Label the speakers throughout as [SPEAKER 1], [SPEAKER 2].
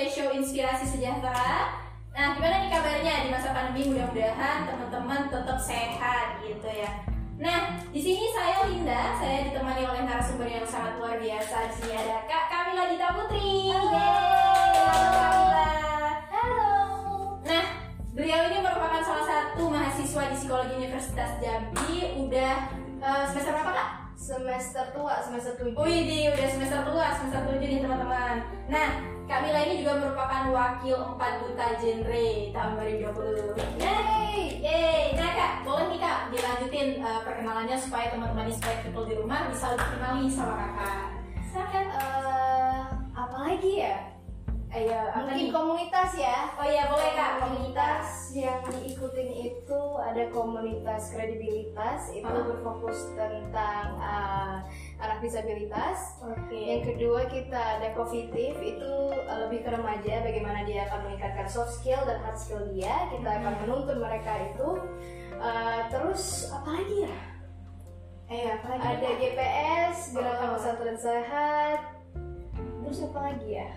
[SPEAKER 1] podcast show Inspirasi Sejahtera. Nah, gimana nih kabarnya di masa pandemi? Mudah-mudahan teman-teman tetap sehat gitu ya. Nah, di sini saya Linda, saya ditemani oleh narasumber yang sangat luar biasa. Di sini ada Kak Kamila Dita Putri.
[SPEAKER 2] Halo.
[SPEAKER 1] Kamila.
[SPEAKER 2] Halo.
[SPEAKER 1] Nah, beliau ini merupakan salah satu mahasiswa di Psikologi Universitas Jambi. Udah eh, semester berapa kak?
[SPEAKER 2] Semester tua, semester tujuh.
[SPEAKER 1] Wih, di udah semester tua, semester 7 nih teman-teman. Nah, Kak Mila ini juga merupakan wakil 4 duta genre tahun 2020.
[SPEAKER 2] Yeay.
[SPEAKER 1] Yeay, nah kak, boleh nih kak dilanjutin eh, perkenalannya supaya teman-teman di People di rumah bisa lebih kenal nih sama kakak. Silakan.
[SPEAKER 2] Eh, apa lagi ya?
[SPEAKER 1] Ayo, apa nih?
[SPEAKER 2] Mungkin komunitas ya.
[SPEAKER 1] Oh iya, boleh kak, komunitas.
[SPEAKER 2] Yang komunitas kredibilitas itu
[SPEAKER 1] Ah.
[SPEAKER 2] berfokus tentang eh, anak disabilitas.
[SPEAKER 1] Oke.
[SPEAKER 2] Yang kedua kita ada Covitif itu uh, lebih ke remaja bagaimana dia akan meningkatkan soft skill dan hard skill dia. Kita akan
[SPEAKER 1] Hmm.
[SPEAKER 2] menuntun mereka itu. Uh, terus apa lagi ya?
[SPEAKER 1] Eh, apa lagi?
[SPEAKER 2] Ada? GPS, Gerakan
[SPEAKER 1] Oh.
[SPEAKER 2] Pesantren Sehat. Terus apa lagi ya?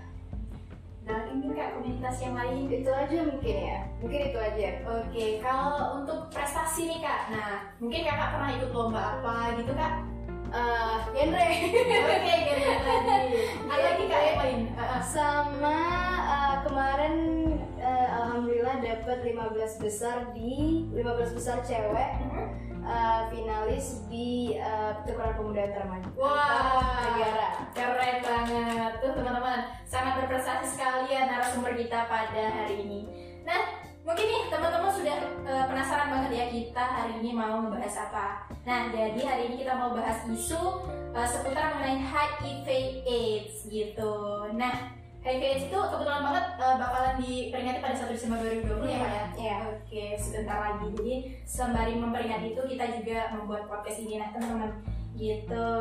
[SPEAKER 1] Nah, ini kak komunitas yang lain.
[SPEAKER 2] Itu aja mungkin ya. Mungkin itu aja.
[SPEAKER 1] Oke, kalau untuk prestasi nih kak, nah mungkin kakak pernah ikut lomba apa gitu kak?
[SPEAKER 2] Uh, genre.
[SPEAKER 1] Oke, gini lagi. Ada lagi kak yang lain?
[SPEAKER 2] Sama uh, kemarin uh, alhamdulillah dapat 15 besar di 15 besar cewek uh, finalis di uh, pertukaran pemuda antar maju
[SPEAKER 1] Wah,
[SPEAKER 2] negara.
[SPEAKER 1] keren banget tuh teman-teman. Sangat berprestasi sekali ya narasumber kita pada hari ini. Nah, mungkin nih teman-teman sudah eh, penasaran banget ya kita hari ini mau membahas apa. Nah, jadi hari ini kita mau bahas isu eh, seputar mengenai HIV AIDS gitu. Nah, HIV AIDS itu kebetulan banget eh, bakalan diperingati pada 1 Desember 2020 ya Kak ya?
[SPEAKER 2] Iya.
[SPEAKER 1] Oke, sebentar lagi. Jadi sembari memperingati itu kita juga membuat podcast ini nah teman-teman gitu.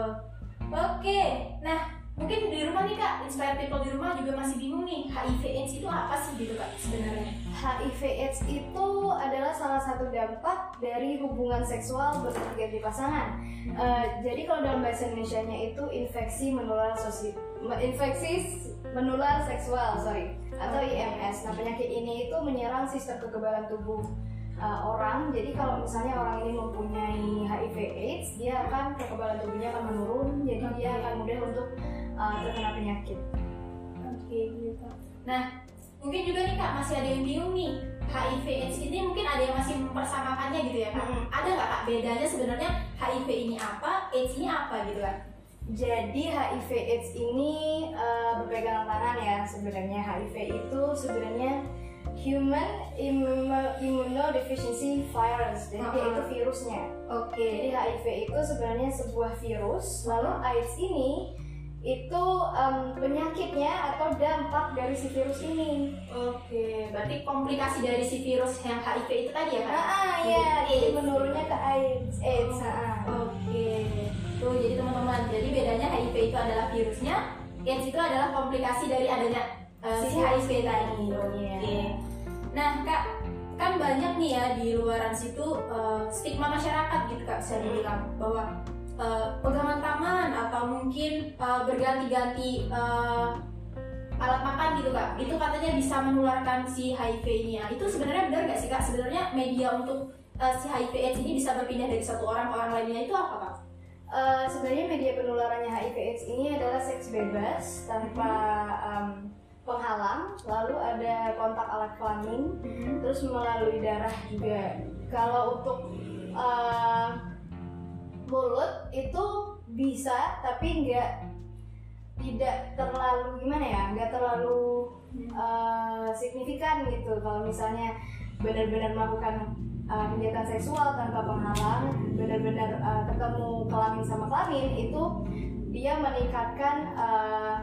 [SPEAKER 1] Oke, nah mungkin di rumah nih kak, inspire people di rumah juga masih bingung nih HIV AIDS itu apa sih gitu kak sebenarnya?
[SPEAKER 2] HIV AIDS itu adalah salah satu dampak dari hubungan seksual berganti pasangan. Uh, jadi kalau dalam bahasa Indonesia-nya itu infeksi menular sosi infeksi menular seksual, sorry, atau IMS. Nah penyakit ini itu menyerang sistem kekebalan tubuh uh, orang. Jadi kalau misalnya orang ini mempunyai HIV/AIDS, dia akan kekebalan tubuhnya akan menurun. Jadi dia
[SPEAKER 1] Oke.
[SPEAKER 2] akan mudah untuk uh, terkena penyakit.
[SPEAKER 1] Oke gitu. Nah mungkin juga nih kak masih ada yang bingung nih HIV AIDS ini mungkin ada yang masih mempersamakannya gitu ya kak?
[SPEAKER 2] Mm-mm.
[SPEAKER 1] Ada nggak kak bedanya sebenarnya HIV ini apa, AIDS ini apa gitu kan?
[SPEAKER 2] Jadi HIV AIDS ini uh, berpegangan tangan ya sebenarnya HIV itu sebenarnya Human Immu- Immunodeficiency Virus jadi dia
[SPEAKER 1] Uh-uh.
[SPEAKER 2] itu virusnya.
[SPEAKER 1] Oke.
[SPEAKER 2] Jadi HIV itu sebenarnya sebuah virus lalu AIDS ini itu em, penyakitnya atau dampak dari si virus ini.
[SPEAKER 1] Oke, berarti komplikasi dari si virus yang HIV itu tadi ya kak?
[SPEAKER 2] Ah, iya,
[SPEAKER 1] Jadi
[SPEAKER 2] menurunnya ke AIDS. AIDS, ah, ah.
[SPEAKER 1] Oke, tuh jadi teman-teman, jadi bedanya HIV itu adalah virusnya, AIDS itu adalah komplikasi dari adanya uh, si HIV tadi.
[SPEAKER 2] Iya.
[SPEAKER 1] Oke. Nah kak, kan banyak nih ya di luaran situ uh, stigma masyarakat gitu kak bisa dibilang bahwa uh, pegangan tangan atau mungkin uh, berganti-ganti uh, alat makan gitu kak, itu katanya bisa menularkan si HIV ini ya. Itu sebenarnya benar nggak sih kak? Sebenarnya media untuk uh, si HIV AIDS ini bisa berpindah dari satu orang ke orang lainnya itu apa kak?
[SPEAKER 2] Eh, sebenarnya media penularannya HIV AIDS ini adalah seks bebas tanpa em, penghalang, lalu ada kontak alat kelamin, terus melalui darah juga. Kalau untuk eh, mulut itu bisa, tapi nggak tidak terlalu gimana ya, nggak terlalu eh, signifikan gitu. Kalau misalnya benar-benar melakukan uh, kegiatan seksual tanpa penghalang, benar-benar uh, ketemu kelamin sama kelamin itu dia meningkatkan uh,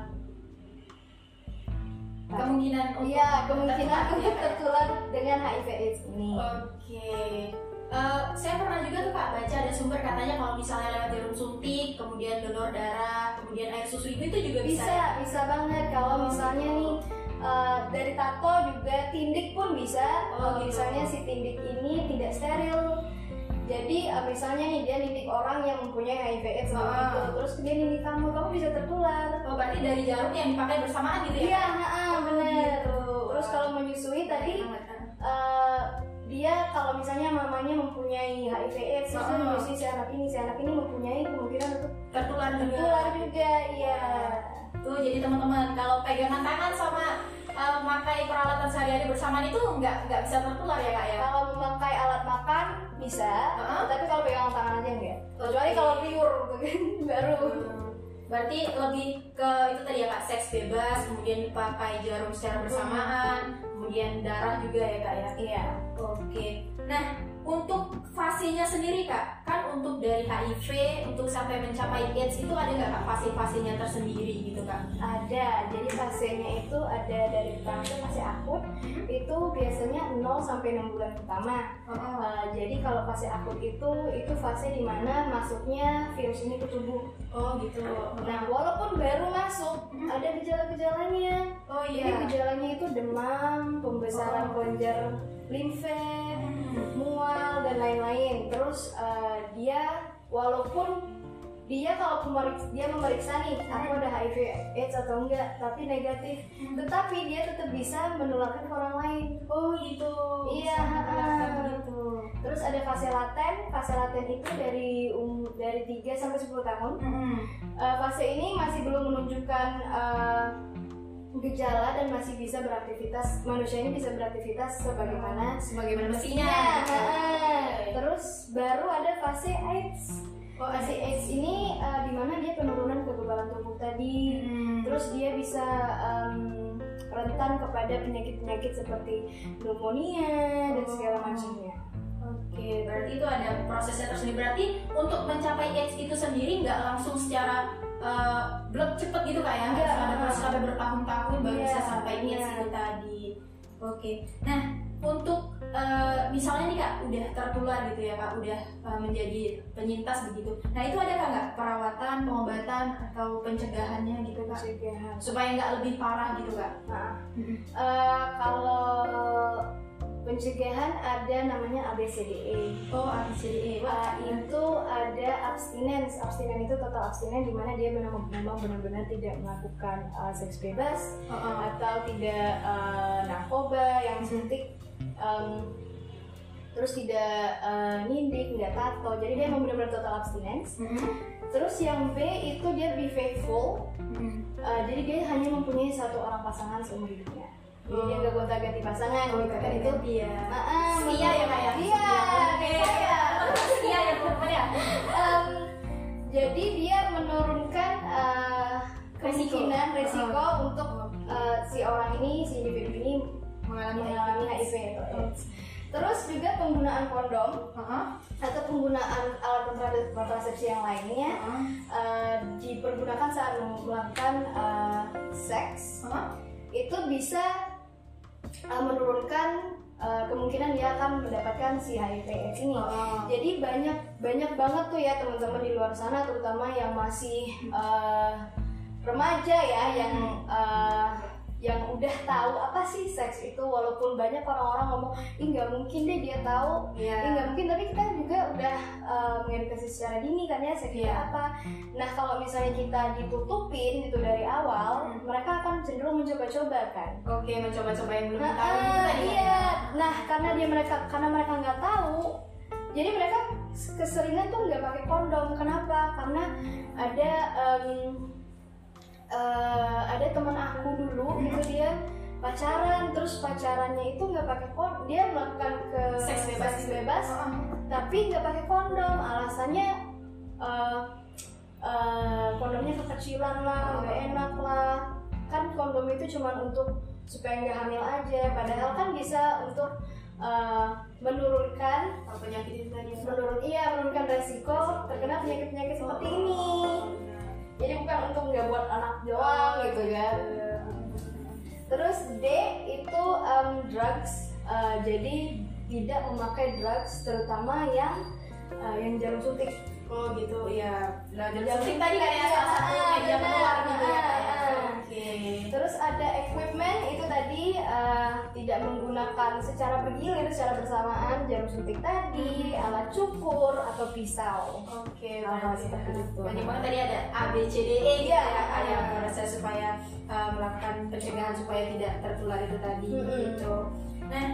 [SPEAKER 1] Kemungkinan untuk
[SPEAKER 2] iya kemungkinan
[SPEAKER 1] tertular,
[SPEAKER 2] untuk
[SPEAKER 1] ya,
[SPEAKER 2] tertular dengan HIV/AIDS ini.
[SPEAKER 1] Oke. Eh, saya pernah juga tuh kak baca ada sumber katanya kalau misalnya lewat jarum suntik, kemudian donor darah, kemudian air susu ibu itu juga bisa.
[SPEAKER 2] Bisa,
[SPEAKER 1] ya?
[SPEAKER 2] bisa banget kalau misalnya nih uh, dari tato juga tindik pun bisa.
[SPEAKER 1] Oh,
[SPEAKER 2] Kalau
[SPEAKER 1] gitu.
[SPEAKER 2] misalnya si tindik ini tidak steril, jadi uh, misalnya nih dia nidik orang yang mempunyai HIV AIDS
[SPEAKER 1] Ah.
[SPEAKER 2] gitu terus dia nidik kamu kamu bisa tertular
[SPEAKER 1] Oh berarti dari jarum yang dipakai bersamaan gitu ya?
[SPEAKER 2] iya ha-ha, bener
[SPEAKER 1] gitu.
[SPEAKER 2] terus kalau menyusui tadi uh, dia kalau misalnya mamanya mempunyai HIV AIDS terus dia
[SPEAKER 1] Ah.
[SPEAKER 2] menyusui si anak ini si anak ini mempunyai kemungkinan untuk
[SPEAKER 1] tertular juga.
[SPEAKER 2] tertular juga iya
[SPEAKER 1] Tuh jadi teman-teman kalau pegangan tangan sama eh, memakai peralatan sehari-hari bersamaan itu nggak nggak bisa tertular ya kak ya?
[SPEAKER 2] kalau memakai alat makan bisa
[SPEAKER 1] Ah.
[SPEAKER 2] tapi kalau pegangan tangan aja enggak kecuali kalau liur baru
[SPEAKER 1] Hmm, Berarti lebih ke itu tadi ya kak seks bebas, kemudian pakai jarum secara bersamaan, kemudian darah juga ya kak ya?
[SPEAKER 2] iya
[SPEAKER 1] Oke. Nah, untuk fasenya sendiri kak, kan untuk dari HIV untuk sampai mencapai AIDS itu ada nggak kak fase-fasenya tersendiri gitu kak?
[SPEAKER 2] ada jadi fasenya itu ada dari pertama itu fase akut itu biasanya 0 sampai 6 bulan pertama Uh, jadi kalau fase akut itu itu fase di mana masuknya virus ini ke tubuh
[SPEAKER 1] Oh gitu.
[SPEAKER 2] nah walaupun baru masuk
[SPEAKER 1] Hmm.
[SPEAKER 2] ada gejala-gejalanya
[SPEAKER 1] Oh
[SPEAKER 2] jadi
[SPEAKER 1] iya.
[SPEAKER 2] gejalanya itu demam pembesaran
[SPEAKER 1] Oh.
[SPEAKER 2] kelenjar limfe
[SPEAKER 1] Hmm.
[SPEAKER 2] Mual dan lain-lain terus uh, dia walaupun dia kalau pemeriksa, dia memeriksa nih aku ada HIV AIDS atau enggak tapi negatif tetapi dia tetap bisa menularkan ke orang lain
[SPEAKER 1] Oh gitu.
[SPEAKER 2] Iya,
[SPEAKER 1] gitu.
[SPEAKER 2] terus ada fase laten fase laten itu dari um, dari 3 sampai 10 tahun
[SPEAKER 1] Hmm.
[SPEAKER 2] Uh, fase ini masih belum menunjukkan uh, gejala dan masih bisa beraktivitas. Manusia ini bisa beraktivitas sebagaimana
[SPEAKER 1] Sebagaimana mestinya.
[SPEAKER 2] Terus baru ada fase AIDS.
[SPEAKER 1] Oh,
[SPEAKER 2] fase AIDS ini uh, di mana dia penurunan kekebalan tubuh tadi.
[SPEAKER 1] Hmm.
[SPEAKER 2] terus dia bisa um, rentan kepada penyakit-penyakit seperti pneumonia dan segala macamnya.
[SPEAKER 1] Oke, berarti itu ada prosesnya tersendiri. Berarti untuk mencapai AIDS itu sendiri nggak langsung secara uh, blok cepet gitu kak ya? Harus
[SPEAKER 2] Nggak.
[SPEAKER 1] ada proses sampai bertahun-tahun baru
[SPEAKER 2] Iya,
[SPEAKER 1] bisa sampai AIDS
[SPEAKER 2] iya.
[SPEAKER 1] itu tadi. Oke, nah untuk uh, misalnya nih kak udah tertular gitu ya kak, udah uh, menjadi penyintas begitu. Nah itu ada kak nggak perawatan, pengobatan atau pencegahannya gitu kak?
[SPEAKER 2] pencegahan
[SPEAKER 1] Supaya nggak lebih parah gitu kak?
[SPEAKER 2] Nah, eh, kalau pencegahan ada namanya ABCDE.
[SPEAKER 1] Oh, ABCDE.
[SPEAKER 2] Eh,
[SPEAKER 1] Wah,
[SPEAKER 2] itu ada abstinence. Abstinen itu total abstinen di mana dia memang benar-benar tidak melakukan eh, seks bebas
[SPEAKER 1] Oh, oh.
[SPEAKER 2] atau tidak eh, narkoba yang suntik. em, terus tidak eh, nindik, tidak tato. Jadi dia memang benar-benar total abstinence.
[SPEAKER 1] Mm-mm.
[SPEAKER 2] Terus yang B itu dia be faithful.
[SPEAKER 1] Mm-mm.
[SPEAKER 2] Uh, jadi dia hanya mempunyai satu orang pasangan seumur hidupnya. Jadi dia nggak gonta-ganti pasangan
[SPEAKER 1] Oh,
[SPEAKER 2] gitu kan itu.
[SPEAKER 1] dia.
[SPEAKER 2] Ah,
[SPEAKER 1] Setia ya kak ya?
[SPEAKER 2] Iya, setia.
[SPEAKER 1] Setia ya teman-teman ya?
[SPEAKER 2] Jadi dia menurunkan uh, kemungkinan
[SPEAKER 1] Resiko.
[SPEAKER 2] resiko untuk uh, si orang ini, si individu ini
[SPEAKER 1] Mengalami
[SPEAKER 2] mengalami HIV atau AIDS. Terus juga penggunaan kondom
[SPEAKER 1] Heeh.
[SPEAKER 2] atau penggunaan alat kontra- kontrasepsi yang lainnya
[SPEAKER 1] Heeh.
[SPEAKER 2] uh, dipergunakan saat melakukan uh, seks
[SPEAKER 1] Heeh.
[SPEAKER 2] itu bisa uh, menurunkan uh, kemungkinan dia akan mendapatkan si HIV AIDS ini.
[SPEAKER 1] Oh.
[SPEAKER 2] Jadi banyak banyak banget tuh ya teman-teman di luar sana, terutama yang masih uh, remaja ya, yang uh, yang udah tahu apa sih seks itu, walaupun banyak orang-orang ngomong, ih nggak mungkin deh dia tahu,
[SPEAKER 1] Iya.
[SPEAKER 2] ih nggak mungkin, tapi kita juga udah uh, mengedukasi secara dini kan ya seks
[SPEAKER 1] Iya.
[SPEAKER 2] apa. Nah kalau misalnya kita ditutupin gitu dari awal,
[SPEAKER 1] Hmm.
[SPEAKER 2] mereka akan cenderung mencoba-coba kan.
[SPEAKER 1] Oke, mencoba-coba yang belum
[SPEAKER 2] Nah,
[SPEAKER 1] tahu tadi.
[SPEAKER 2] iya. Nah, karena dia mereka karena mereka nggak tahu, jadi mereka keseringan tuh nggak pakai kondom. Kenapa? Karena ada em, eh, ada teman aku dulu terus pacarannya itu nggak pakai kondom dia melakukan ke
[SPEAKER 1] Seks bebas.
[SPEAKER 2] seks bebas
[SPEAKER 1] Heeh.
[SPEAKER 2] tapi nggak pakai kondom. Alasannya eh, eh, kondomnya kekecilan lah nggak enak lah. Kan kondom itu cuma untuk supaya nggak hamil aja. Padahal kan bisa untuk eh, menurunkan
[SPEAKER 1] penyakit itu tadi.
[SPEAKER 2] menurun iya menurunkan resiko terkena penyakit penyakit seperti ini. jadi bukan untuk nggak buat anak doang gitu kan terus D itu em, drugs Eh, jadi tidak memakai drugs terutama yang eh, yang jarum suntik
[SPEAKER 1] Oh gitu, ya. Nah,
[SPEAKER 2] Yang
[SPEAKER 1] suntik tadi kayak
[SPEAKER 2] iya,
[SPEAKER 1] salah satu
[SPEAKER 2] ah,
[SPEAKER 1] media
[SPEAKER 2] benar,
[SPEAKER 1] menular gitu ya. Ya.
[SPEAKER 2] Terus ada equipment itu tadi uh, tidak menggunakan secara bergilir secara bersamaan jarum suntik tadi, alat cukur atau pisau.
[SPEAKER 1] Oke,
[SPEAKER 2] Hal-hal
[SPEAKER 1] berarti
[SPEAKER 2] seperti
[SPEAKER 1] ya.
[SPEAKER 2] itu.
[SPEAKER 1] Banyak banget tadi ada A B C D E gitu
[SPEAKER 2] Iya,
[SPEAKER 1] ya, ada
[SPEAKER 2] iya.
[SPEAKER 1] yang supaya uh, melakukan pencegahan supaya tidak tertular itu tadi
[SPEAKER 2] Mm-mm.
[SPEAKER 1] gitu. Nah,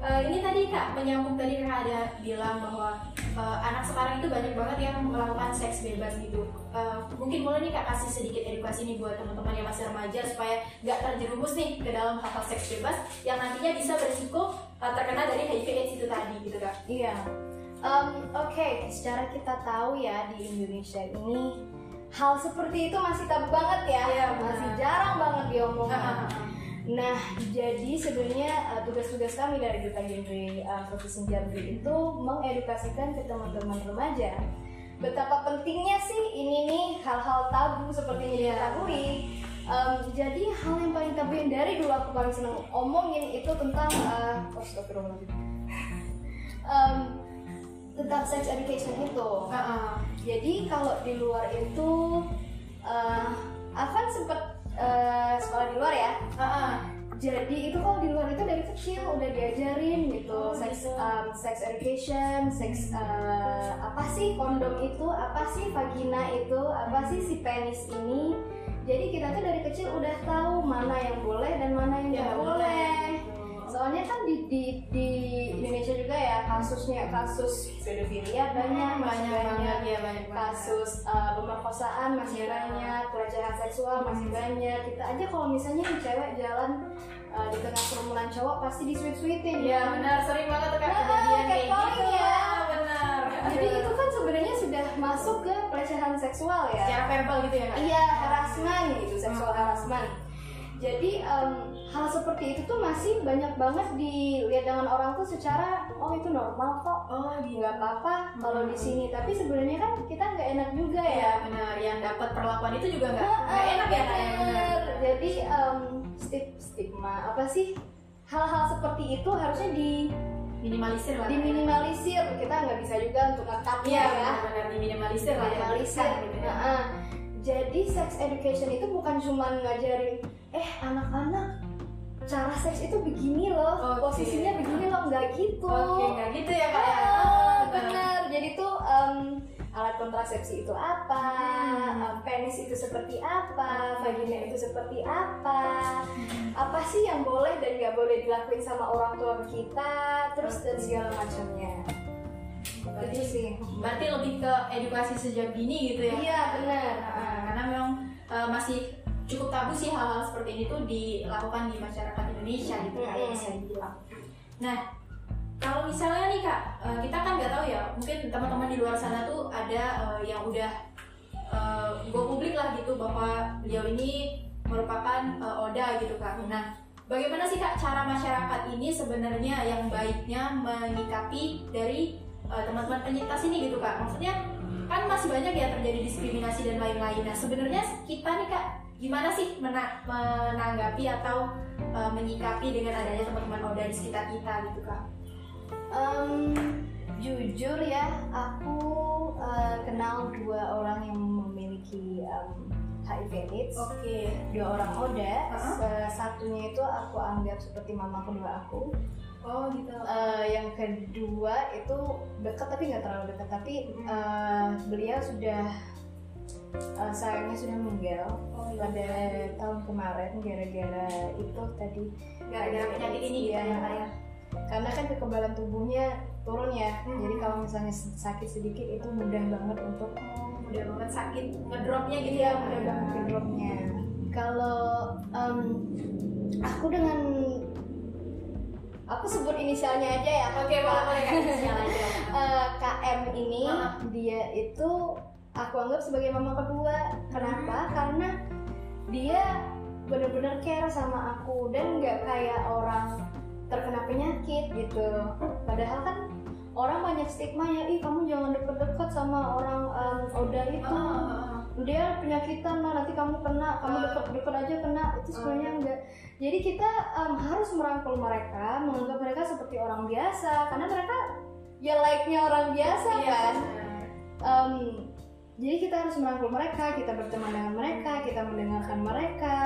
[SPEAKER 1] uh, ini tadi kak menyambung tadi kak ada bilang bahwa uh, anak sekarang itu banyak banget yang melakukan seks bebas gitu. Uh, mungkin boleh nih kak kasih sedikit edukasi nih buat teman-teman yang masih remaja supaya nggak terjerumus nih ke dalam hal-hal seks bebas yang nantinya bisa berisiko uh, terkena dari HIV/AIDS itu tadi gitu kak.
[SPEAKER 2] Iya. Um, Oke, secara kita tahu ya di Indonesia ini hal seperti itu masih tabu banget ya,
[SPEAKER 1] Iya, benar.
[SPEAKER 2] masih jarang banget diomongin.
[SPEAKER 1] Ah, ah, ah.
[SPEAKER 2] Nah, jadi sebenarnya uh, tugas-tugas kami dari Duta Genre uh, Provinsi Jambi itu mengedukasikan ke teman-teman remaja betapa pentingnya sih ini nih hal-hal tabu seperti yang
[SPEAKER 1] Iya.
[SPEAKER 2] ditabui. Um, jadi hal yang paling tabu yang dari dulu aku paling seneng omongin itu tentang uh, um, tentang sex education itu.
[SPEAKER 1] Ah.
[SPEAKER 2] Jadi kalau di luar itu, uh, Afan sempat uh, sekolah di luar ya.
[SPEAKER 1] Ah, ah.
[SPEAKER 2] Jadi itu kalau di luar itu dari kecil udah diajarin gitu,
[SPEAKER 1] Oh,
[SPEAKER 2] sex
[SPEAKER 1] gitu.
[SPEAKER 2] um, sex education, sex uh, apa sih kondom itu, apa sih vagina itu, apa sih si penis ini. Jadi kita tuh dari kecil udah tahu mana yang boleh dan mana yang
[SPEAKER 1] Ya,
[SPEAKER 2] nggak
[SPEAKER 1] boleh.
[SPEAKER 2] boleh. Soalnya kan di, di, di Indonesia juga ya kasusnya kasus pedofilia banyak, masih
[SPEAKER 1] banyak banget ya banyak
[SPEAKER 2] kasus uh, pemerkosaan
[SPEAKER 1] Iya.
[SPEAKER 2] masih banyak, pelecehan seksual masih banyak. Kita aja kalau misalnya nih cewek jalan uh, di tengah kerumunan cowok pasti disuit-suitin.
[SPEAKER 1] Iya benar sering banget tuh kayak
[SPEAKER 2] Nah,
[SPEAKER 1] kejadian kayak gitu
[SPEAKER 2] ya.
[SPEAKER 1] benar
[SPEAKER 2] Jadi itu kan sebenarnya sudah masuk ke pelecehan seksual ya.
[SPEAKER 1] secara verbal gitu ya
[SPEAKER 2] Iya, harassment gitu, seksual harassment. Jadi em, hal seperti itu tuh masih banyak banget dilihat dengan orang tuh secara oh itu normal kok,
[SPEAKER 1] oh gitu
[SPEAKER 2] nggak apa-apa kalau di sini. Tapi sebenarnya kan kita nggak enak juga
[SPEAKER 1] ya
[SPEAKER 2] ya.
[SPEAKER 1] benar yang dapat perlakuan itu juga nggak
[SPEAKER 2] Heeh,
[SPEAKER 1] enak ya ya benar
[SPEAKER 2] bener. Jadi stig- stigma apa sih? Hal-hal seperti itu harusnya di
[SPEAKER 1] minimalisir lah
[SPEAKER 2] diminimalisir. Kita nggak bisa juga untuk ngekatnya
[SPEAKER 1] iya
[SPEAKER 2] ya.
[SPEAKER 1] benar-benar diminimalisir lah ya
[SPEAKER 2] minimalisir
[SPEAKER 1] gitu ya.
[SPEAKER 2] Jadi sex education itu bukan cuma ngajarin eh anak-anak cara seks itu begini loh
[SPEAKER 1] Oke.
[SPEAKER 2] posisinya begini loh. Nggak gitu.
[SPEAKER 1] Oke nggak gitu ya kak
[SPEAKER 2] Ah,
[SPEAKER 1] Ah,
[SPEAKER 2] benar jadi tuh em, alat kontrasepsi itu apa
[SPEAKER 1] Hmm.
[SPEAKER 2] penis itu seperti apa vagina itu seperti apa apa sih yang boleh dan nggak boleh dilakuin sama orang tua kita terus dan segala macamnya.
[SPEAKER 1] Berarti
[SPEAKER 2] itu sih.
[SPEAKER 1] berarti lebih ke edukasi sejak dini gitu ya?
[SPEAKER 2] Iya benar
[SPEAKER 1] karena memang uh, masih cukup tabu sih hal-hal seperti ini tuh dilakukan di masyarakat Indonesia gitu kan
[SPEAKER 2] Mm-mm.
[SPEAKER 1] bisa dibilang. Nah kalau misalnya nih kak, uh, kita kan nggak tahu ya, mungkin teman-teman di luar sana tuh ada uh, yang udah uh, go publik lah gitu bahwa beliau ini merupakan uh, Oda gitu kan. Nah bagaimana sih kak cara masyarakat ini sebenarnya yang baiknya menyikapi dari uh, teman-teman penyintas ini gitu kak? Maksudnya banyak ya terjadi diskriminasi dan lain-lain. Nah sebenarnya kita nih kak gimana sih mena- menanggapi atau uh, menyikapi dengan adanya teman-teman Oda di sekitar kita gitu kak?
[SPEAKER 2] Em, jujur ya, aku eh, kenal dua orang yang memiliki em, HIV/AIDS.
[SPEAKER 1] Oke.
[SPEAKER 2] Dua orang Oda.
[SPEAKER 1] Uh-huh.
[SPEAKER 2] Se- Satunya itu aku anggap seperti mama kedua aku.
[SPEAKER 1] Oh gitu.
[SPEAKER 2] Eh, yang kedua itu dekat tapi nggak terlalu dekat. Tapi
[SPEAKER 1] Hmm.
[SPEAKER 2] eh, beliau sudah eh, sayangnya sudah meninggal
[SPEAKER 1] Oh iya.
[SPEAKER 2] pada tahun kemarin gara-gara itu tadi
[SPEAKER 1] Gara-gara penyakit ini gitu
[SPEAKER 2] Iya.
[SPEAKER 1] ya ya?
[SPEAKER 2] karena kan kekebalan tubuhnya turun ya
[SPEAKER 1] Hmm.
[SPEAKER 2] jadi kalau misalnya sakit sedikit itu mudah banget untuk
[SPEAKER 1] Oh, mudah banget sakit ngedropnya gitu
[SPEAKER 2] iya
[SPEAKER 1] ya
[SPEAKER 2] mudah banget ke dropnya kalau em, aku dengan aku sebut inisialnya aja ya
[SPEAKER 1] Oke boleh boleh inisial aja.
[SPEAKER 2] Eh, KM ini
[SPEAKER 1] Ah.
[SPEAKER 2] dia itu aku anggap sebagai mama kedua. Kenapa? Karena dia benar-benar care sama aku dan nggak kayak orang terkena penyakit gitu. Padahal kan orang banyak stigma ya ih kamu jangan deket-deket sama orang em, Oda itu.
[SPEAKER 1] Ah,
[SPEAKER 2] dia penyakitan lah nanti kamu kena kamu
[SPEAKER 1] Ah.
[SPEAKER 2] deket-deket aja kena itu sebenarnya enggak jadi kita em, harus merangkul mereka menganggap mereka seperti orang biasa karena mereka ya like-nya orang biasa
[SPEAKER 1] Iya,
[SPEAKER 2] kan. Em, jadi kita harus merangkul mereka kita berteman dengan mereka kita mendengarkan mereka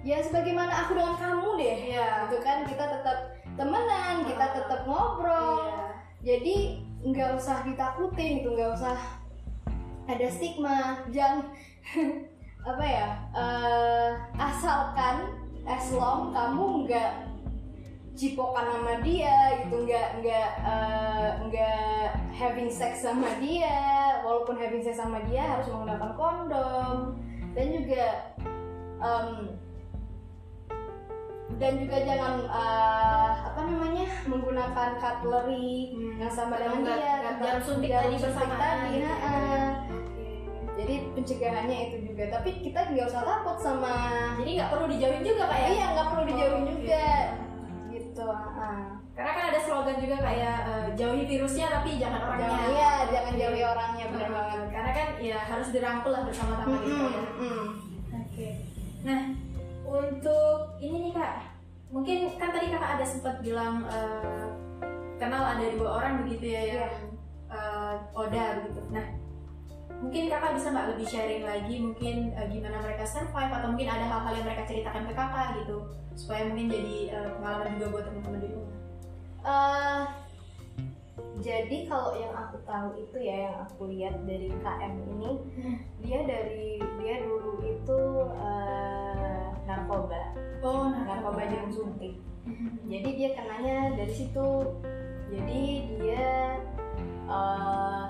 [SPEAKER 2] ya sebagaimana aku dengan kamu deh
[SPEAKER 1] Iya.
[SPEAKER 2] gitu kan kita tetap temenan kita
[SPEAKER 1] Ah.
[SPEAKER 2] tetap ngobrol
[SPEAKER 1] Iya.
[SPEAKER 2] jadi nggak usah ditakutin gitu nggak usah ada stigma jangan apa ya eh, asalkan as long kamu nggak cipokan sama dia gitu nggak nggak eh, nggak having sex sama dia walaupun having sex sama dia harus menggunakan kondom dan juga em, dan juga jangan eh, apa namanya menggunakan cutlery
[SPEAKER 1] Hmm.
[SPEAKER 2] yang sama dengan dia
[SPEAKER 1] jarum suntik tadi bersamaan
[SPEAKER 2] tadi,
[SPEAKER 1] gitu.
[SPEAKER 2] ha-ha. Jadi pencegahannya itu juga tapi kita nggak usah takut sama
[SPEAKER 1] Jadi nggak perlu dijauhin juga kak ya?
[SPEAKER 2] iya nggak perlu dijauhin
[SPEAKER 1] Oh,
[SPEAKER 2] juga
[SPEAKER 1] gitu.
[SPEAKER 2] gitu ha-ha.
[SPEAKER 1] Karena kan ada slogan juga kayak eh, jauhi virusnya tapi jangan orangnya.
[SPEAKER 2] jangan iya jangan jauhi orangnya benar
[SPEAKER 1] Eh,
[SPEAKER 2] banget
[SPEAKER 1] Karena kan ya harus dirangkul lah bersama-sama gitu ya.
[SPEAKER 2] Mm-mm.
[SPEAKER 1] Oke. Nah, untuk ini nih kak, mungkin kan tadi kakak ada sempat bilang eh, kenal ada dua orang begitu ya
[SPEAKER 2] Iya.
[SPEAKER 1] yang eh, Oda begitu. Nah, mungkin kakak bisa nggak lebih sharing lagi mungkin eh, gimana mereka survive atau mungkin ada hal-hal yang mereka ceritakan ke kakak gitu supaya mungkin jadi eh, pengalaman juga buat teman-teman di rumah.
[SPEAKER 2] Eh, jadi kalau yang aku tahu itu ya yang aku lihat dari KM ini dia dari dia dulu itu eh, narkoba.
[SPEAKER 1] Oh,
[SPEAKER 2] narkoba jarum suntik. Jadi dia kenanya dari situ. Jadi dia eh,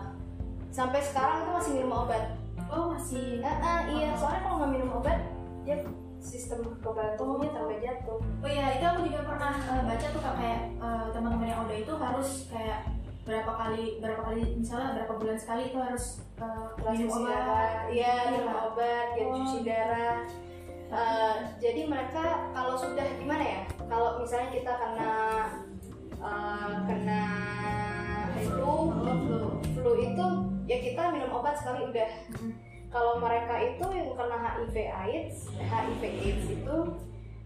[SPEAKER 2] sampai sekarang itu masih minum obat
[SPEAKER 1] Oh, masih.
[SPEAKER 2] Ah, ah, iya soalnya kalau nggak minum obat dia sistem kekebalan tubuhnya
[SPEAKER 1] Oh.
[SPEAKER 2] tambah jatuh
[SPEAKER 1] Oh iya, itu aku juga pernah eh, baca tuh kak kayak eh, teman-teman yang udah itu harus kayak berapa kali berapa kali misalnya berapa bulan sekali itu harus eh, minum obat.
[SPEAKER 2] iya
[SPEAKER 1] Iya.
[SPEAKER 2] minum obat dia
[SPEAKER 1] Oh.
[SPEAKER 2] cuci darah Eh, jadi mereka kalau sudah gimana ya kalau misalnya kita kena eh, kena flu
[SPEAKER 1] Oh, flu.
[SPEAKER 2] flu itu ya kita minum obat sekali udah
[SPEAKER 1] Mhm.
[SPEAKER 2] kalau mereka itu yang kena HIV AIDS HIV AIDS itu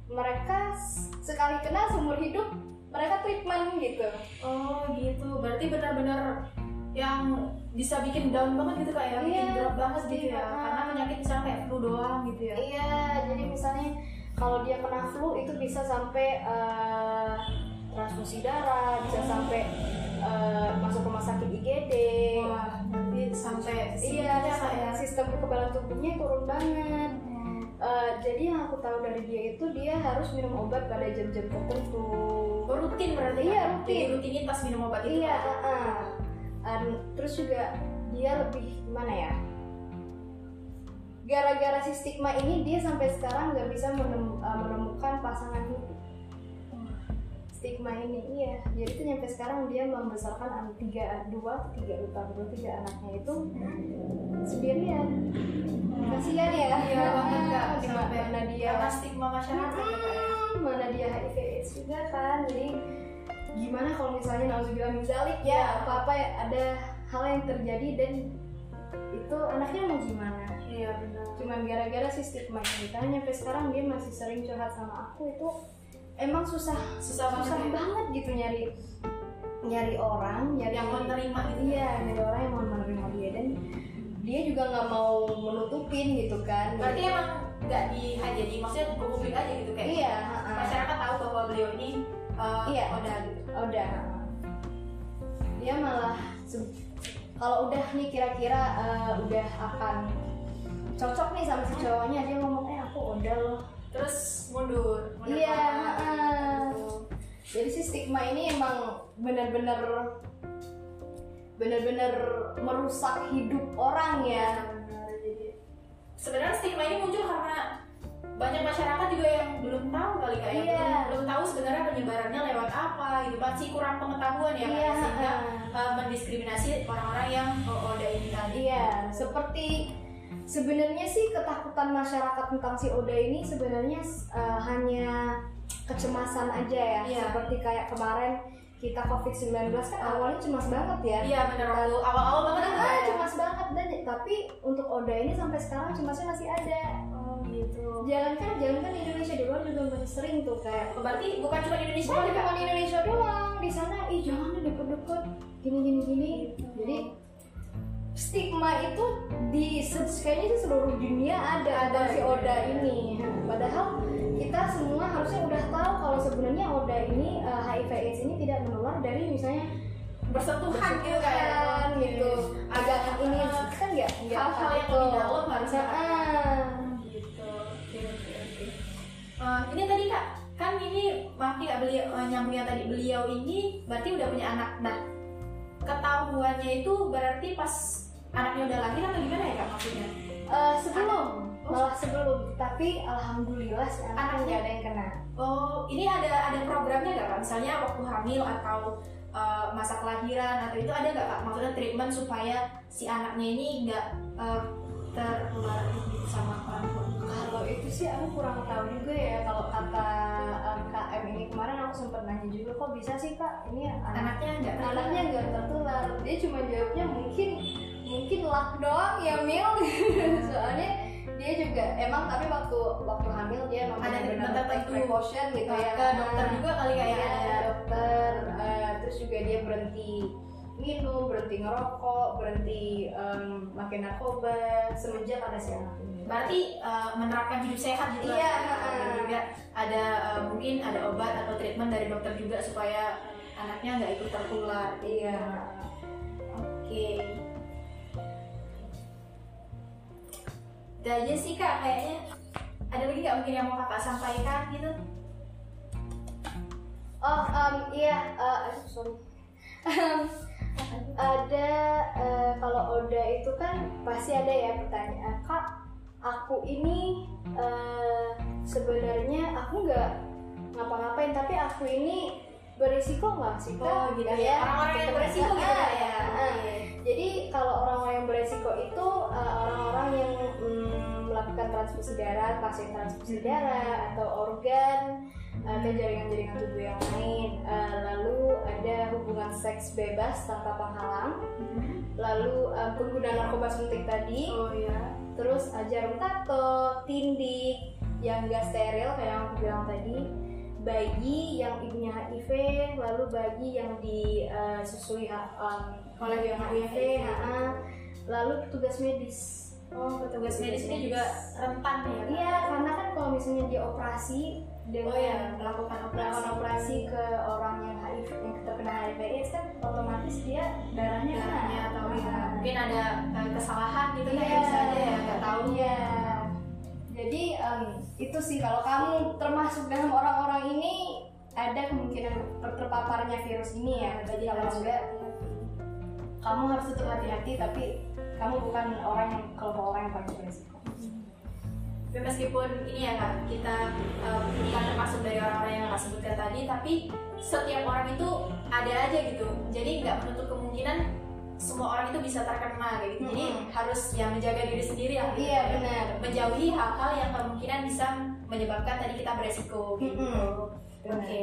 [SPEAKER 2] mereka sekali kena seumur hidup mereka treatment gitu
[SPEAKER 1] Oh gitu, berarti benar-benar yang bisa bikin down banget gitu ya, bikin
[SPEAKER 2] Iya,
[SPEAKER 1] drop banget gitu ya,
[SPEAKER 2] Kak.
[SPEAKER 1] karena penyakit misalnya kayak flu doang gitu ya.
[SPEAKER 2] iya jadi misalnya kalau dia kena flu itu bisa sampai eh, transfusi darah bisa sampai eh, masuk rumah sakit IGD
[SPEAKER 1] Wah, nanti sampai
[SPEAKER 2] iya
[SPEAKER 1] ya.
[SPEAKER 2] sistem kekebalan tubuhnya turun banget Eh, jadi yang aku tahu dari dia itu dia harus minum obat pada jam-jam tertentu.
[SPEAKER 1] Oh, rutin berarti
[SPEAKER 2] Iya,
[SPEAKER 1] Kak?
[SPEAKER 2] rutin.
[SPEAKER 1] Jadi rutinitas minum obat itu.
[SPEAKER 2] Iya,
[SPEAKER 1] Kak?
[SPEAKER 2] uh-uh. Dan terus juga dia lebih gimana ya? Gara-gara si stigma ini dia sampai sekarang nggak bisa menem- uh, menemukan pasangan hidup. Stigma ini iya. Jadi tuh sampai sekarang dia membesarkan anak tiga dua tiga lupa dua tiga anaknya itu sendirian. Kasihan ya.
[SPEAKER 1] Iya banget kak,
[SPEAKER 2] Cuma
[SPEAKER 1] sampai
[SPEAKER 2] karena dia
[SPEAKER 1] karena stigma masyarakat ya kak ya.
[SPEAKER 2] Hmm, mana dia HIV AIDS juga kan jadi gimana kalau misalnya nauzubillah min zalik ya apa apa ada hal yang terjadi dan itu anaknya mau gimana
[SPEAKER 1] Iya benar.
[SPEAKER 2] cuman gara-gara si stigma ini kan sampai sekarang dia masih sering curhat sama aku itu emang susah
[SPEAKER 1] Susah banget
[SPEAKER 2] susah
[SPEAKER 1] ya.
[SPEAKER 2] banget gitu nyari nyari orang nyari
[SPEAKER 1] Yang menerima gitu.
[SPEAKER 2] iya nyari orang yang mau menerima dia dan dia juga nggak mau menutupin gitu kan
[SPEAKER 1] Berarti emang nggak di jadi maksudnya ke publik aja gitu kayak.
[SPEAKER 2] iya ha-ha.
[SPEAKER 1] Masyarakat tahu bahwa beliau ini uh,
[SPEAKER 2] Iya.
[SPEAKER 1] udah gitu.
[SPEAKER 2] Udah dia malah kalau udah nih kira-kira eh, udah akan cocok nih sama si cowoknya dia ngomong eh aku udah loh
[SPEAKER 1] Terus mundur. mundur
[SPEAKER 2] Iya,
[SPEAKER 1] gitu.
[SPEAKER 2] jadi si stigma ini emang bener-bener bener-bener merusak hidup orang ya
[SPEAKER 1] sebenarnya stigma ini muncul karena banyak masyarakat juga yang belum tahu kali kayak
[SPEAKER 2] Iya.
[SPEAKER 1] belum, belum tahu sebenarnya penyebarannya lewat apa gitu masih kurang pengetahuan ya
[SPEAKER 2] Iya,
[SPEAKER 1] sehingga uh, mendiskriminasi orang-orang yang oh, Oda ini tadi
[SPEAKER 2] Iya, seperti sebenarnya sih ketakutan masyarakat tentang si Oda ini sebenarnya eh, hanya kecemasan aja ya.
[SPEAKER 1] Iya.
[SPEAKER 2] Seperti kayak kemarin kita COVID-19 kan awalnya cemas banget ya.
[SPEAKER 1] iya benar waktu awal-awal banget kan
[SPEAKER 2] Ah,
[SPEAKER 1] ya.
[SPEAKER 2] cemas banget dan tapi untuk Oda ini sampai sekarang cemasnya masih ada.
[SPEAKER 1] oh gitu
[SPEAKER 2] Jangan kan, jangan kan di Indonesia di luar juga masih sering tuh kayak
[SPEAKER 1] Oh, berarti bukan cuma di Indonesia
[SPEAKER 2] Bukan cuma di Indonesia doang, di sana ih jangan deket-deket gini gini gini. Jadi stigma itu di kayaknya di seluruh dunia ada
[SPEAKER 1] Ada,
[SPEAKER 2] si
[SPEAKER 1] iya.
[SPEAKER 2] Oda ini. Padahal kita semua harusnya udah tahu kalau sebenarnya Oda ini eh, HIV AIDS ini tidak menular dari misalnya
[SPEAKER 1] bersentuhan gitu
[SPEAKER 2] bersentuhan gitu. Agak ini kan nggak? Nggak
[SPEAKER 1] hal-hal yang lebih dalam harusnya
[SPEAKER 2] Ah.
[SPEAKER 1] gitu Eh, ini tadi kak kan ini maaf nih kak beliau eh, nyambungnya tadi beliau ini berarti udah punya anak nah ketahuannya itu berarti pas anaknya udah lahir atau gimana ya kak maksudnya
[SPEAKER 2] Eh, sebelum
[SPEAKER 1] Oh.
[SPEAKER 2] malah sebelum tapi alhamdulillah si anaknya
[SPEAKER 1] Anaknya?
[SPEAKER 2] nggak ada yang kena
[SPEAKER 1] oh ini ada ada programnya nggak kak misalnya waktu hamil atau eh, masa kelahiran atau itu ada nggak kak maksudnya treatment supaya si anaknya ini nggak eh, tertular sama orang tua
[SPEAKER 2] Kalau itu sih aku kurang tahu juga ya. Kalau kata um, ini kemarin aku sempat nanya juga kok bisa sih kak ini anak
[SPEAKER 1] anaknya nggak
[SPEAKER 2] anaknya nggak tertular. Dia cuma jawabnya mungkin mungkin luck doang ya Mil. Soalnya dia juga emang tapi waktu waktu hamil dia emang
[SPEAKER 1] Ada tertentu.
[SPEAKER 2] precaution gitu ya.
[SPEAKER 1] ke dokter juga kali kayak
[SPEAKER 2] Iya,
[SPEAKER 1] ada
[SPEAKER 2] dokter. eh, terus juga dia berhenti minum, berhenti ngerokok, berhenti makan narkoba semenjak ada si anak ini.
[SPEAKER 1] Berarti uh, menerapkan hidup sehat gitu
[SPEAKER 2] Iya.
[SPEAKER 1] Dan juga ada uh, mungkin ada obat atau treatment dari dokter juga supaya anaknya nggak ikut tertular
[SPEAKER 2] Iya.
[SPEAKER 1] oke udah aja sih kak kayaknya ada lagi nggak mungkin yang mau kakak sampaikan gitu
[SPEAKER 2] Oh, um, iya, uh, sorry. Ada uh, kalau Oda itu kan pasti ada ya pertanyaan, kak, aku ini uh, sebenarnya aku nggak ngapa-ngapain, tapi aku ini berisiko nggak sih kak?
[SPEAKER 1] oh gitu ya orang-orang yang beresiko gitu ya. Oke.
[SPEAKER 2] Jadi kalau orang-orang yang beresiko itu uh, orang-orang yang mm, melakukan transfusi darah, pasien transfusi darah atau organ atau jaringan-jaringan tubuh yang lain. Uh, lalu ada hubungan seks bebas tanpa penghalang. Lalu uh, pengguna narkoba suntik tadi.
[SPEAKER 1] oh iya
[SPEAKER 2] Terus uh, jarum tato, tindik yang gak steril kayak yang aku bilang tadi. Bayi yang ibunya HIV, lalu bayi yang disusui um, oleh yang HIV, ha-ha. lalu petugas medis.
[SPEAKER 1] oh petugas medis ini juga rentan ya?
[SPEAKER 2] Iya, karena kan kalau misalnya dia operasi dengan
[SPEAKER 1] oh ya melakukan operasi
[SPEAKER 2] operasi ke orang yang HIV yang terkena HIV AIDS kan otomatis dia darahnya
[SPEAKER 1] darahnya ya
[SPEAKER 2] Ah.
[SPEAKER 1] Mungkin ada uh, kesalahan gitu kan
[SPEAKER 2] Iya.
[SPEAKER 1] bisa aja ya nggak tahu
[SPEAKER 2] Iya. Jadi em, itu sih kalau kamu termasuk dalam orang-orang ini ada kemungkinan ter- terpaparnya virus ini ya. Jadi kalau enggak kamu harus tetap hati-hati tapi kamu bukan orang yang kelompok orang yang paling berisiko.
[SPEAKER 1] tapi meskipun ini ya kak kita uh, bukan termasuk dari orang-orang yang kakak sebutkan tadi tapi setiap orang itu ada aja gitu jadi nggak menutup kemungkinan semua orang itu bisa terkena kayak gitu jadi
[SPEAKER 2] Mm-mm.
[SPEAKER 1] harus ya menjaga diri sendiri lah gitu.
[SPEAKER 2] Iya benar.
[SPEAKER 1] menjauhi hal-hal yang kemungkinan bisa menyebabkan tadi kita beresiko gitu
[SPEAKER 2] Mm-mm.
[SPEAKER 1] Oke.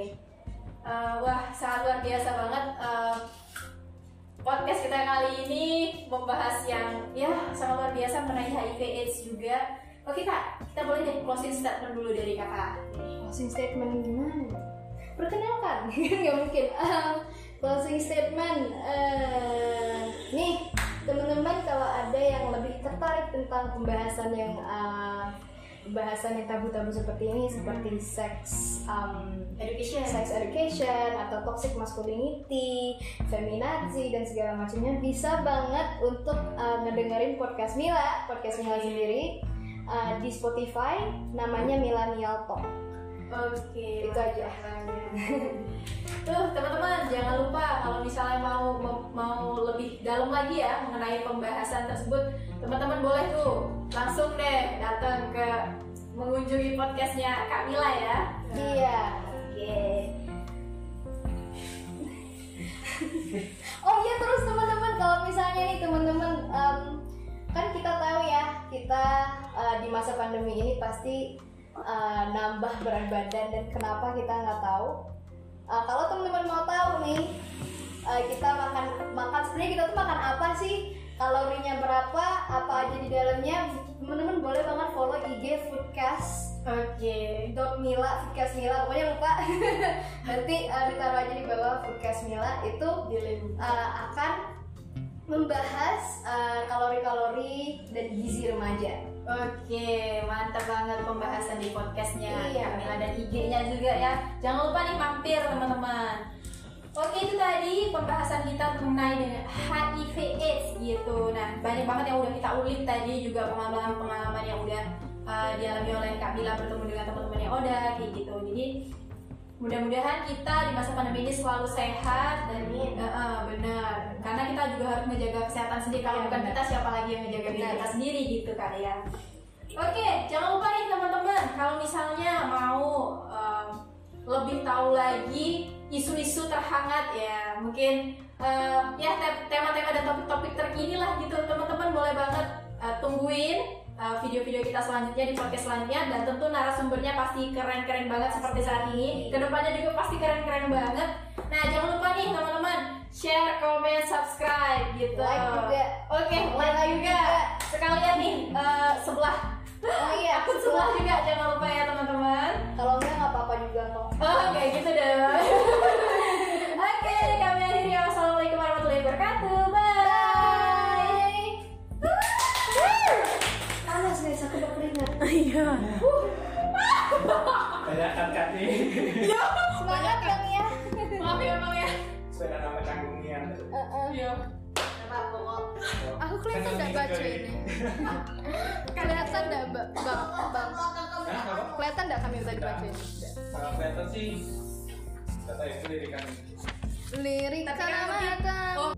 [SPEAKER 1] Eh, wah, sangat luar biasa banget eh, podcast kita kali ini membahas yang ya sangat luar biasa mengenai HIV AIDS juga. Oke kak, kita boleh deh closing statement dulu dari kakak.
[SPEAKER 2] Closing statement gimana? Perkenalkan, nggak mungkin. Um, closing statement, eh, nih teman-teman kalau ada yang lebih tertarik tentang pembahasan yang uh, pembahasan yang tabu-tabu seperti ini, seperti seks, um,
[SPEAKER 1] Education.
[SPEAKER 2] sex education atau toxic masculinity, feminazi dan segala macamnya bisa banget untuk uh, ngedengerin podcast Mila, podcast Mila sendiri uh, di Spotify namanya Millennial Talk.
[SPEAKER 1] Oke.
[SPEAKER 2] Itu aja.
[SPEAKER 1] Tuh teman-teman jangan lupa kalau misalnya mau mau lebih dalam lagi ya mengenai pembahasan tersebut, teman-teman boleh tuh langsung deh datang ke mengunjungi podcastnya Kak Mila ya.
[SPEAKER 2] Iya.
[SPEAKER 1] Oke.
[SPEAKER 2] Oh iya terus teman-teman kalau misalnya nih teman-teman em, kan kita tahu ya kita eh, di masa pandemi ini pasti eh, nambah berat badan dan kenapa kita nggak tahu. Eh, kalau teman-teman mau tahu nih eh, kita makan makan sebenarnya kita tuh makan apa sih? Kalorinya berapa? Apa aja di dalamnya? Teman-teman boleh banget follow IG Foodcast.
[SPEAKER 1] Oke.
[SPEAKER 2] dot Mila Foodcast Mila pokoknya lupa. Nanti eh, ditaruh aja di bawah Foodcast Mila itu uh, akan membahas uh, kalori-kalori dan gizi remaja.
[SPEAKER 1] Oke, mantap banget pembahasan di podcastnya
[SPEAKER 2] Iya.
[SPEAKER 1] Kamila dan IG-nya juga ya. Jangan lupa nih mampir teman-teman. Oke itu tadi pembahasan kita mengenai dengan HIV AIDS gitu. Nah banyak banget yang udah kita ulik tadi juga pengalaman-pengalaman yang udah uh, dialami oleh Kak Bila bertemu dengan teman-temannya Oda kayak gitu. Jadi mudah-mudahan kita di masa pandemi ini selalu sehat dan
[SPEAKER 2] Amin.
[SPEAKER 1] uh, uh, benar. Karena kita juga harus menjaga kesehatan sendiri. Kalau
[SPEAKER 2] Iya,
[SPEAKER 1] bukan kita siapa lagi yang menjaga diri kita sendiri gitu kan ya. Oke, jangan lupa nih teman-teman kalau misalnya mau um, lebih tahu lagi isu-isu terhangat ya, mungkin uh, ya te- tema-tema dan topik-topik terkini lah gitu, teman-teman boleh banget uh, tungguin uh, video-video kita selanjutnya di podcast selanjutnya dan tentu narasumbernya pasti keren-keren banget seperti saat ini. Ke depannya juga pasti keren-keren banget. Nah jangan lupa nih teman-teman share, comment, subscribe gitu.
[SPEAKER 2] Like juga.
[SPEAKER 1] Oke, like juga. Sekalian nih uh, sebelah
[SPEAKER 2] Oh iya,
[SPEAKER 1] akun sebelah juga jangan lupa ya teman-teman.
[SPEAKER 2] Kalau enggak nggak apa-apa juga kok.
[SPEAKER 1] Oh kayak gitu deh. Iya.
[SPEAKER 3] Banyak kat nih.
[SPEAKER 2] Semangat dong ya.
[SPEAKER 1] Maaf ya bang ya.
[SPEAKER 3] Sepeda nama canggungnya.
[SPEAKER 1] Iya.
[SPEAKER 4] Aku kelihatan nggak baca ini. kelihatan nggak bang? Bang? Kelihatan nggak kami tadi baca ini?
[SPEAKER 3] Kelihatan sih. Kata itu lirikan.
[SPEAKER 4] Lirik
[SPEAKER 1] Tapi kan
[SPEAKER 4] karena
[SPEAKER 1] mungkin-
[SPEAKER 4] mata.
[SPEAKER 1] Oh.